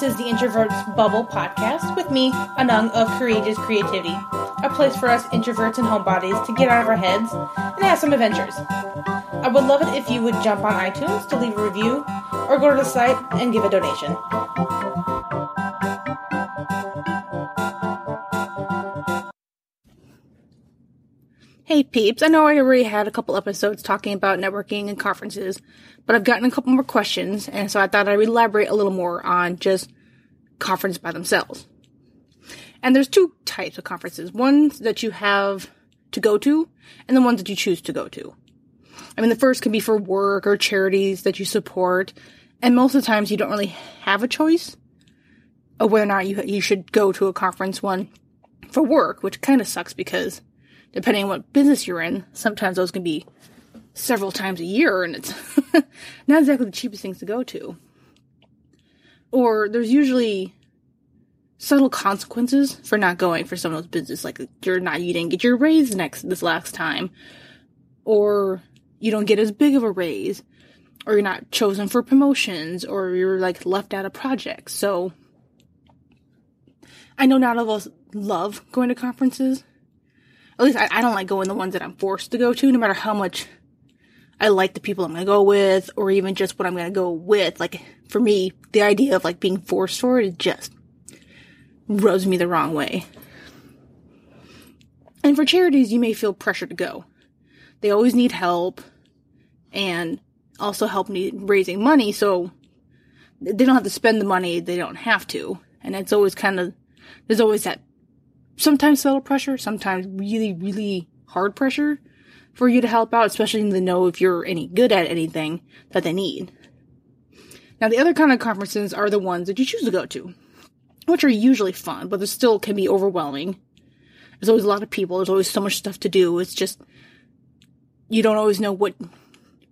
This is the Introverts Bubble podcast with me, Anung of Courageous Creativity, a place for us introverts and homebodies to get out of our heads and have some adventures. I would love it if you would jump on iTunes to leave a review or go to the site and give a donation. Hey peeps, I know I already had a couple episodes talking about networking and conferences, but I've gotten a couple more questions, and so I thought I'd elaborate a little more on just conference by themselves. And there's two types of conferences. Ones that you have to go to, and the ones that you choose to go to. I mean, the first can be for work or charities that you support, and most of the times you don't really have a choice of whether or not you, you should go to a conference one for work, which kind of sucks because depending on what business you're in, sometimes those can be several times a year and it's not exactly the cheapest things to go to. Or there's usually subtle consequences for not going for some of those business, like you're not, you didn't get your raise next, this last time, or you don't get as big of a raise, or you're not chosen for promotions, or you're like left out of projects. So, I know not all of us love going to conferences, at least I, I don't like going the ones that I'm forced to go to, no matter how much I like the people I'm gonna go with, or even just what I'm gonna go with. Like, for me, the idea of like being forced for it, just rubs me the wrong way. And for charities, you may feel pressure to go. They always need help and also help need raising money, so they don't have to spend the money they don't have to. And it's always kind of, there's always that sometimes subtle pressure, sometimes really, really hard pressure for you to help out, especially to know if you're any good at anything that they need. Now, the other kind of conferences are the ones that you choose to go to, which are usually fun, but they still can be overwhelming. There's always a lot of people. There's always so much stuff to do. It's just you don't always know what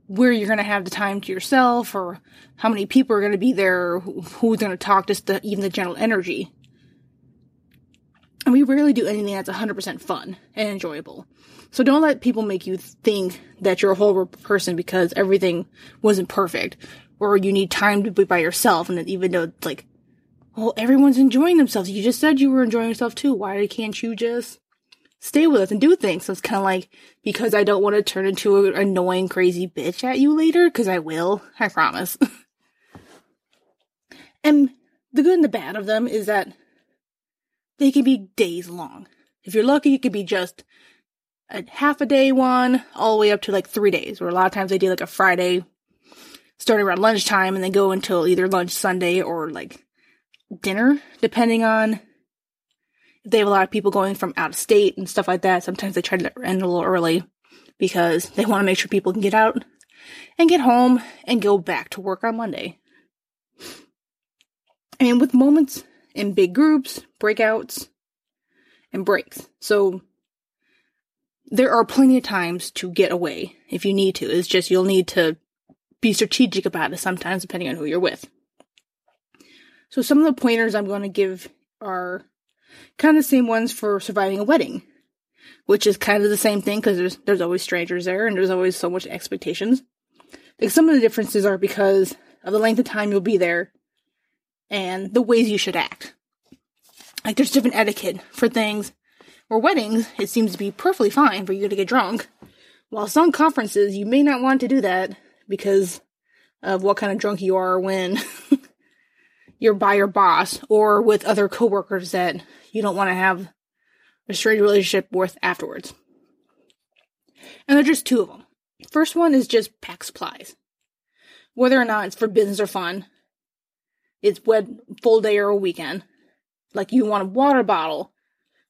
where you're going to have the time to yourself or how many people are going to be there, who's going to talk, just the, even the general energy. And we rarely do anything that's 100% fun and enjoyable. So don't let people make you think that you're a horrible person because everything wasn't perfect or you need time to be by yourself. And even though it's like, well, everyone's enjoying themselves. You just said you were enjoying yourself too. Why can't you just stay with us and do things? So it's kind of like, because I don't want to turn into an annoying, crazy bitch at you later, because I will. I promise. and the good and the bad of them is that they can be days long. If you're lucky, it could be just a half a day one, all the way up to like three days, where a lot of times they do like a Friday starting around lunchtime and then go until either lunch Sunday or like dinner, depending on if they have a lot of people going from out of state and stuff like that. Sometimes they try to end a little early because they want to make sure people can get out and get home and go back to work on Monday. Mean, with moments in big groups, breakouts, and breaks. So there are plenty of times to get away if you need to. It's just you'll need to be strategic about it sometimes depending on who you're with. So some of the pointers I'm going to give are kind of the same ones for surviving a wedding, which is kind of the same thing because there's there's always strangers there and there's always so much expectations. Like some of the differences are because of the length of time you'll be there and the ways you should act. Like there's different etiquette for things. Or weddings, it seems to be perfectly fine for you to get drunk. While some conferences, you may not want to do that because of what kind of drunk you are when you're by your boss or with other coworkers that you don't want to have a strange relationship with afterwards. And there's just two of them. First one is just pack supplies. Whether or not it's for business or fun, it's wed full day or a weekend. Like you want a water bottle,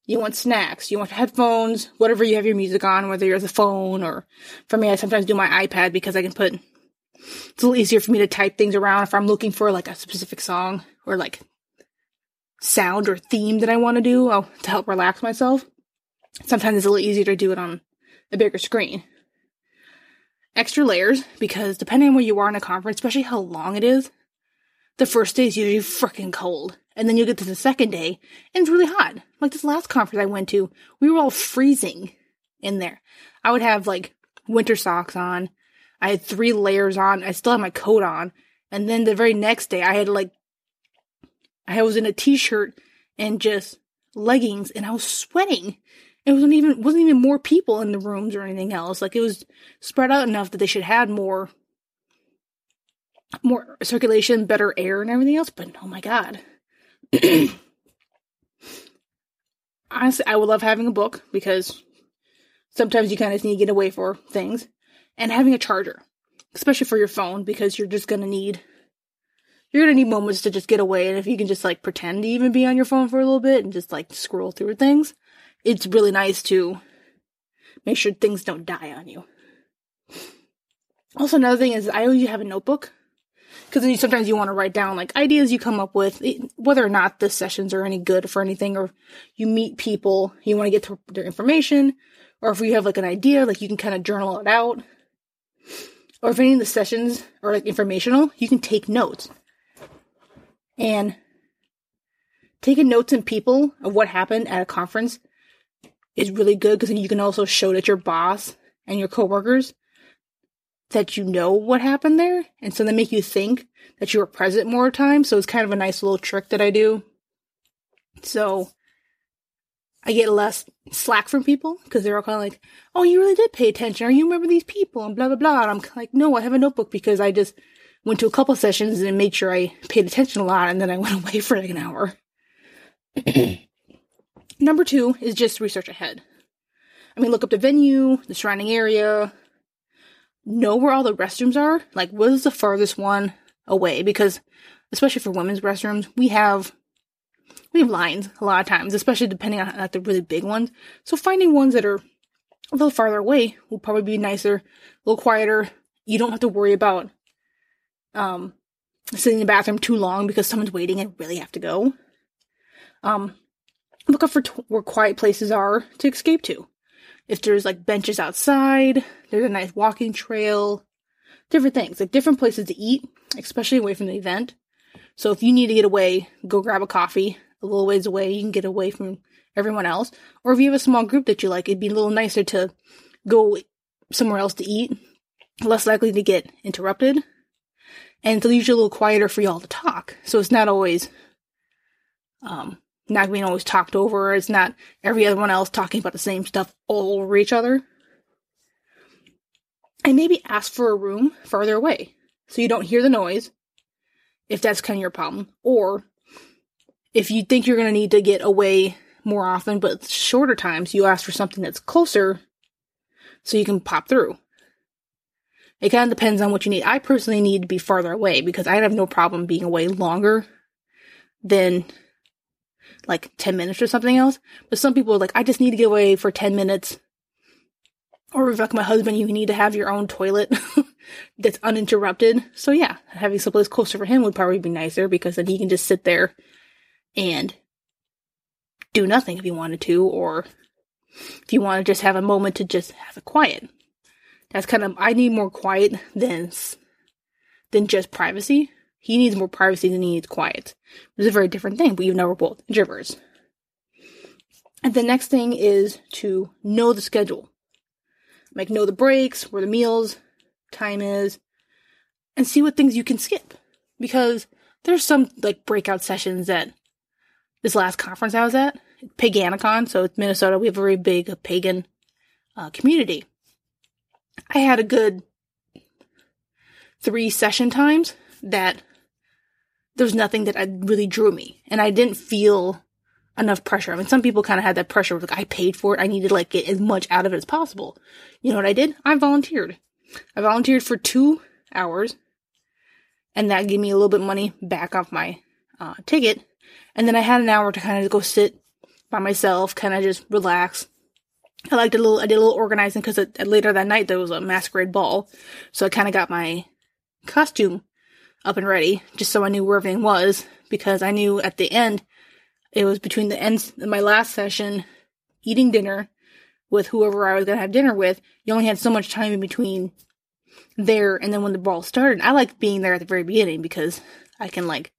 you want snacks, you want headphones, whatever you have your music on, whether you're the phone or for me, I sometimes do my iPad because I can put, it's a little easier for me to type things around if I'm looking for like a specific song or like sound or theme that I want to do oh, to help relax myself. Sometimes it's a little easier to do it on a bigger screen. Extra layers because depending on where you are in a conference, especially how long it is, the first day is usually freaking cold. And then you get to the second day and it's really hot. Like this last conference I went to, we were all freezing in there. I would have like winter socks on. I had three layers on. I still had my coat on. And then the very next day I had like I was in a t-shirt and just leggings and I was sweating. It wasn't even wasn't even more people in the rooms or anything else. Like it was spread out enough that they should have more more circulation, better air and everything else, but oh my god. Honestly, I would love having a book because sometimes you kind of need to get away for things. And having a charger, especially for your phone, because you're just gonna need you're gonna need moments to just get away. And if you can just like pretend to even be on your phone for a little bit and just like scroll through things, it's really nice to make sure things don't die on you. Also, another thing is I always have a notebook because then you, sometimes you want to write down like ideas you come up with, eh, whether or not the sessions are any good for anything, or you meet people, you want to get their information, or if you have like an idea, like you can kind of journal it out. Or if any of the sessions are like informational, you can take notes. And taking notes in people of what happened at a conference is really good because then you can also show that your boss and your coworkers that you know what happened there. And so they make you think that you were present more times. So it's kind of a nice little trick that I do. So I get less slack from people because they're all kind of like, oh, you really did pay attention or you remember these people and blah, blah, blah. And I'm like, no, I have a notebook because I just went to a couple sessions and made sure I paid attention a lot and then I went away for like an hour. Number two is just research ahead. I mean, look up the venue, the surrounding area, know where all the restrooms are. Like, what is the farthest one away? Because, especially for women's restrooms, we have we have lines a lot of times, especially depending on like the really big ones. So finding ones that are a little farther away will probably be nicer, a little quieter. You don't have to worry about um sitting in the bathroom too long because someone's waiting and really have to go. Um, look up for t- where quiet places are to escape to. If there's like benches outside, there's a nice walking trail, different things, like different places to eat, especially away from the event. So if you need to get away, go grab a coffee a little ways away. You can get away from everyone else. Or if you have a small group that you like, it'd be a little nicer to go somewhere else to eat, less likely to get interrupted, and leave you a little quieter for y'all to talk. So it's not always, um, not being always talked over. It's not every other one else talking about the same stuff all over each other. And maybe ask for a room farther away so you don't hear the noise if that's kind of your problem. Or if you think you're going to need to get away more often, but shorter times, you ask for something that's closer so you can pop through. It kind of depends on what you need. I personally need to be farther away because I have no problem being away longer than like 10 minutes or something else. But some people are like, I just need to get away for 10 minutes. Or if like my husband, you need to have your own toilet that's uninterrupted. So yeah, having someplace closer for him would probably be nicer because then he can just sit there and do nothing if he wanted to, or if you want to just have a moment to just have a quiet. That's kind of I need more quiet than than just privacy. He needs more privacy than he needs quiet. It's a very different thing, but you know we're both introverts. And the next thing is to know the schedule. Like know the breaks, where the meals time is, and see what things you can skip. Because there's some like breakout sessions that this last conference I was at, Paganicon, so it's Minnesota, we have a very big pagan uh, community. I had a good three session times that there was nothing that really drew me, and I didn't feel enough pressure. I mean, some people kind of had that pressure. Like, I paid for it. I needed to like get as much out of it as possible. You know what I did? I volunteered. I volunteered for two hours, and that gave me a little bit of money back off my uh, ticket. And then I had an hour to kind of go sit by myself, kind of just relax. I liked a little, I did a little organizing because later that night there was a masquerade ball. So I kind of got my costume up and ready just so I knew where everything was because I knew at the end it was between the ends of my last session eating dinner with whoever I was going to have dinner with. You only had so much time in between there and then when the ball started. I like being there at the very beginning because I can like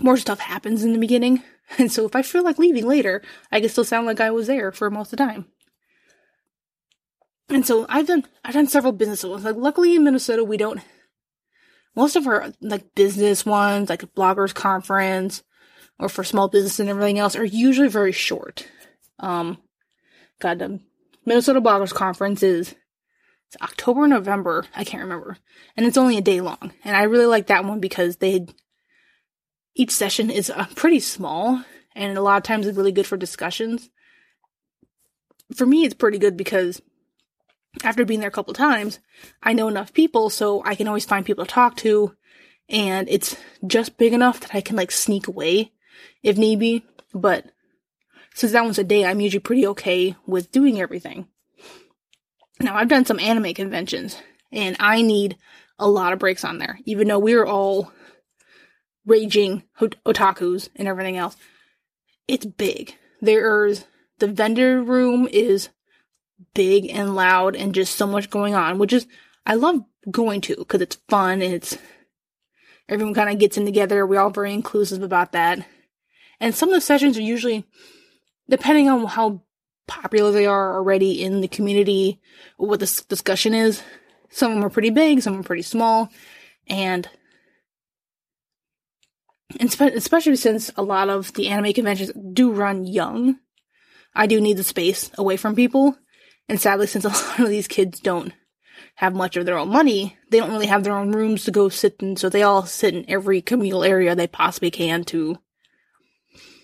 more stuff happens in the beginning. And so if I feel like leaving later, I can still sound like I was there for most of the time. And so I've done I've done several business. Like luckily in Minnesota we don't most of our like business ones, like bloggers conference or for small business and everything else are usually very short. Um, God, the Minnesota Bloggers Conference is it's October, November, I can't remember, and it's only a day long. And I really like that one because they each session is uh, pretty small, and a lot of times it's really good for discussions. For me, it's pretty good because after being there a couple times, I know enough people, so I can always find people to talk to, and it's just big enough that I can like sneak away if need be. But since that one's a day, I'm usually pretty okay with doing everything. Now, I've done some anime conventions, and I need a lot of breaks on there, even though we're all raging otakus and everything else. It's big. There's the vendor room is big and loud and just so much going on, which is I love going to because it's fun and it's everyone kind of gets in together. We're all very inclusive about that. And some of the sessions are usually depending on how popular they are already in the community, what the discussion is. Some of them are pretty big, some are pretty small, and especially since a lot of the anime conventions do run young, I do need the space away from people. And sadly, since a lot of these kids don't have much of their own money, they don't really have their own rooms to go sit in, so they all sit in every communal area they possibly can to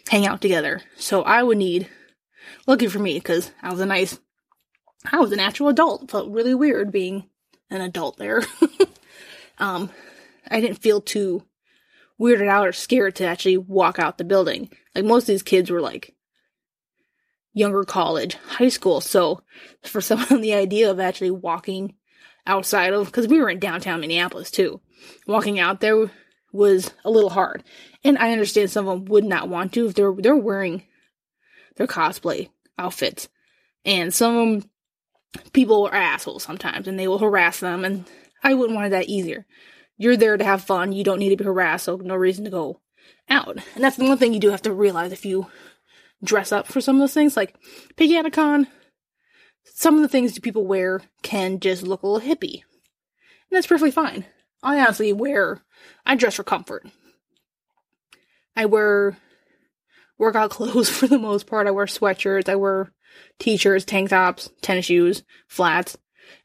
hang out together. So I would need, lucky for me, because I was a nice, I was an actual adult. Felt really weird being an adult there. um, I didn't feel too weirded out or scared to actually walk out the building. Like most of these kids were like younger college, high school. So for some of them, the idea of actually walking outside of, because we were in downtown Minneapolis too, walking out there was a little hard. And I understand some of them would not want to if they're they're wearing their cosplay outfits. And some people are assholes sometimes and they will harass them and I wouldn't want it that easier. You're there to have fun, you don't need to be harassed, so no reason to go out. And that's the one thing you do have to realize if you dress up for some of those things, like Pig some of the things people wear can just look a little hippie. And that's perfectly fine. I honestly wear, I dress for comfort. I wear workout clothes for the most part. I wear sweatshirts, I wear t-shirts, tank tops, tennis shoes, flats.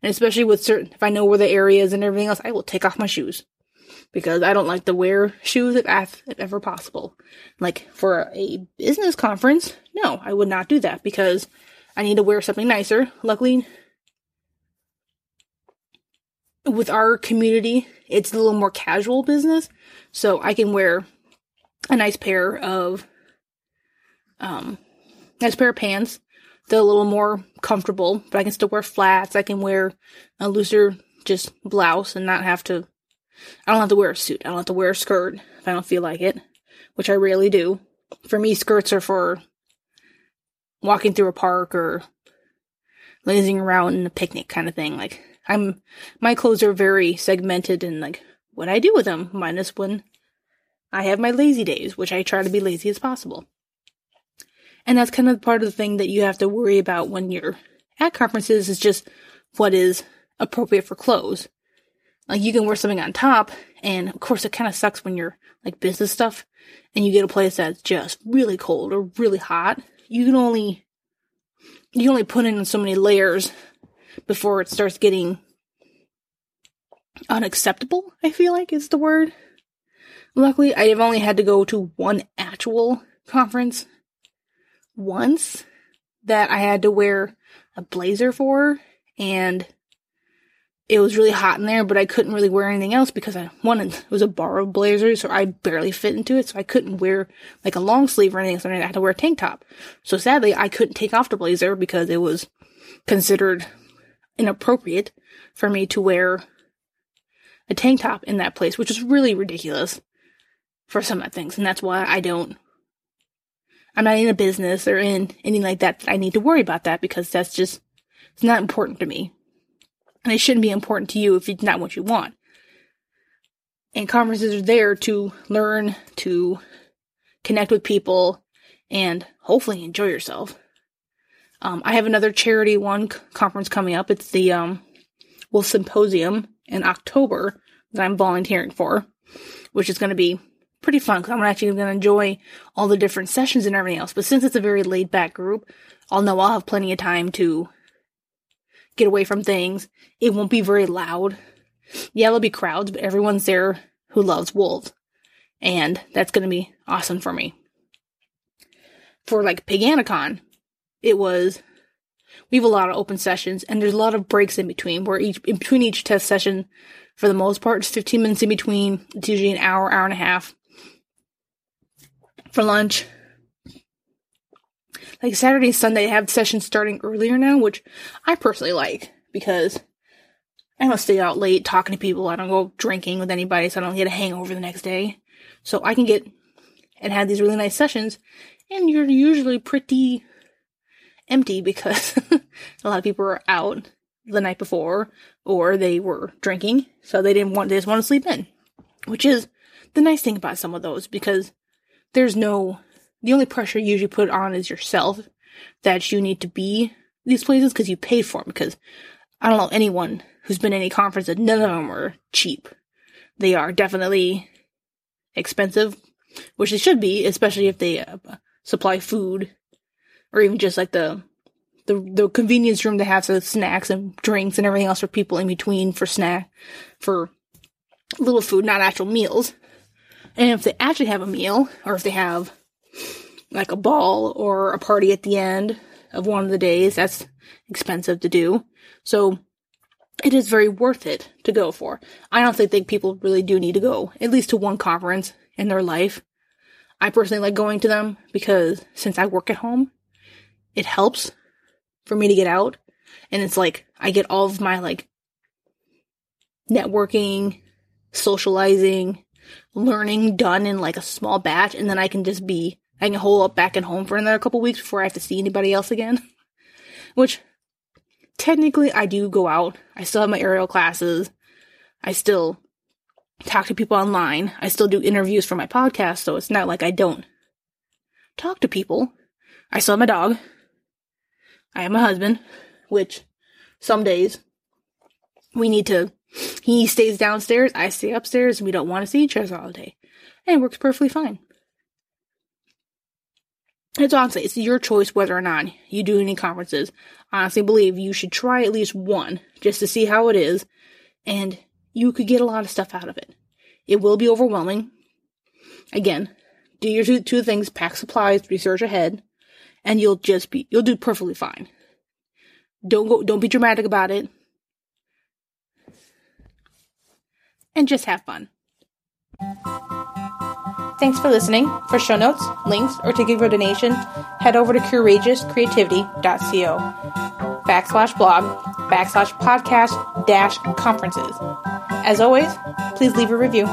And especially with certain, if I know where the area is and everything else, I will take off my shoes. Because I don't like to wear shoes if, if ever possible. Like for a business conference, no, I would not do that because I need to wear something nicer. Luckily, with our community, it's a little more casual business, so I can wear a nice pair of um nice pair of pants. They're a little more comfortable, but I can still wear flats. I can wear a looser just blouse and not have to I don't have to wear a suit. I don't have to wear a skirt if I don't feel like it, which I rarely do. For me, skirts are for walking through a park or lazing around in a picnic kind of thing. Like I'm my clothes are very segmented and like what I do with them, minus when I have my lazy days, which I try to be lazy as possible. And that's kind of part of the thing that you have to worry about when you're at conferences is just what is appropriate for clothes. Like you can wear something on top, and of course it kind of sucks when you're like business stuff and you get a place that's just really cold or really hot. You can only you only put in so many layers before it starts getting unacceptable, I feel like is the word. Luckily, I have only had to go to one actual conference once that I had to wear a blazer for, and it was really hot in there, but I couldn't really wear anything else because I wanted it was a borrowed blazer, so I barely fit into it, so I couldn't wear like a long sleeve or anything, so I had to wear a tank top. So sadly, I couldn't take off the blazer because it was considered inappropriate for me to wear a tank top in that place, which is really ridiculous for some of the things. And that's why I don't, I'm not in a business or in anything like that that I need to worry about that because that's just, it's not important to me. And it shouldn't be important to you if it's not what you want. And conferences are there to learn, to connect with people, and hopefully enjoy yourself. Um, I have another charity one conference coming up. It's the um, Wolf Symposium in October that I'm volunteering for, which is going to be pretty fun because I'm actually going to enjoy all the different sessions and everything else. But since it's a very laid back group, I'll know I'll have plenty of time to get away from things. It won't be very loud. Yeah, there'll be crowds, but everyone's there who loves wolves. And that's going to be awesome for me. For like Paganicon, it was we have a lot of open sessions and there's a lot of breaks in between where each in between each test session for the most part it's 15 minutes in between it's usually an hour hour and a half for lunch like saturday sunday have sessions starting earlier now which i personally like because i don't stay out late talking to people i don't go drinking with anybody so i don't get a hangover the next day so i can get and have these really nice sessions and you're usually pretty empty because a lot of people were out the night before or they were drinking, so they didn't want they just want to sleep in. Which is the nice thing about some of those because there's no the only pressure you usually put on is yourself that you need to be these places because you paid for them because I don't know anyone who's been any conference that none of them are cheap. They are definitely expensive, which they should be, especially if they uh, supply food or even just like the the the convenience room to have the snacks and drinks and everything else for people in between for snack for little food, not actual meals. And if they actually have a meal, or if they have like a ball or a party at the end of one of the days, that's expensive to do. So it is very worth it to go for. I don't think people really do need to go at least to one conference in their life. I personally like going to them because since I work at home, it helps for me to get out. And it's like, I get all of my like networking, socializing, learning done in like a small batch. And then I can just be, I can hold up back at home for another couple weeks before I have to see anybody else again. Which technically I do go out. I still have my aerial classes. I still talk to people online. I still do interviews for my podcast. So it's not like I don't talk to people. I still have my dog. I have my husband, which some days we need to, he stays downstairs, I stay upstairs, and we don't want to see each other all day. And it works perfectly fine. It's honestly, it's your choice whether or not you do any conferences. I honestly believe you should try at least one just to see how it is, and you could get a lot of stuff out of it. It will be overwhelming. Again, do your two, two things, pack supplies, research ahead, and you'll just be you'll do perfectly fine. Don't go don't be dramatic about it. And just have fun. Thanks for listening. For show notes, links, or to give a donation, head over to courageouscreativity.co backslash blog backslash podcast dash conferences. As always, please leave a review.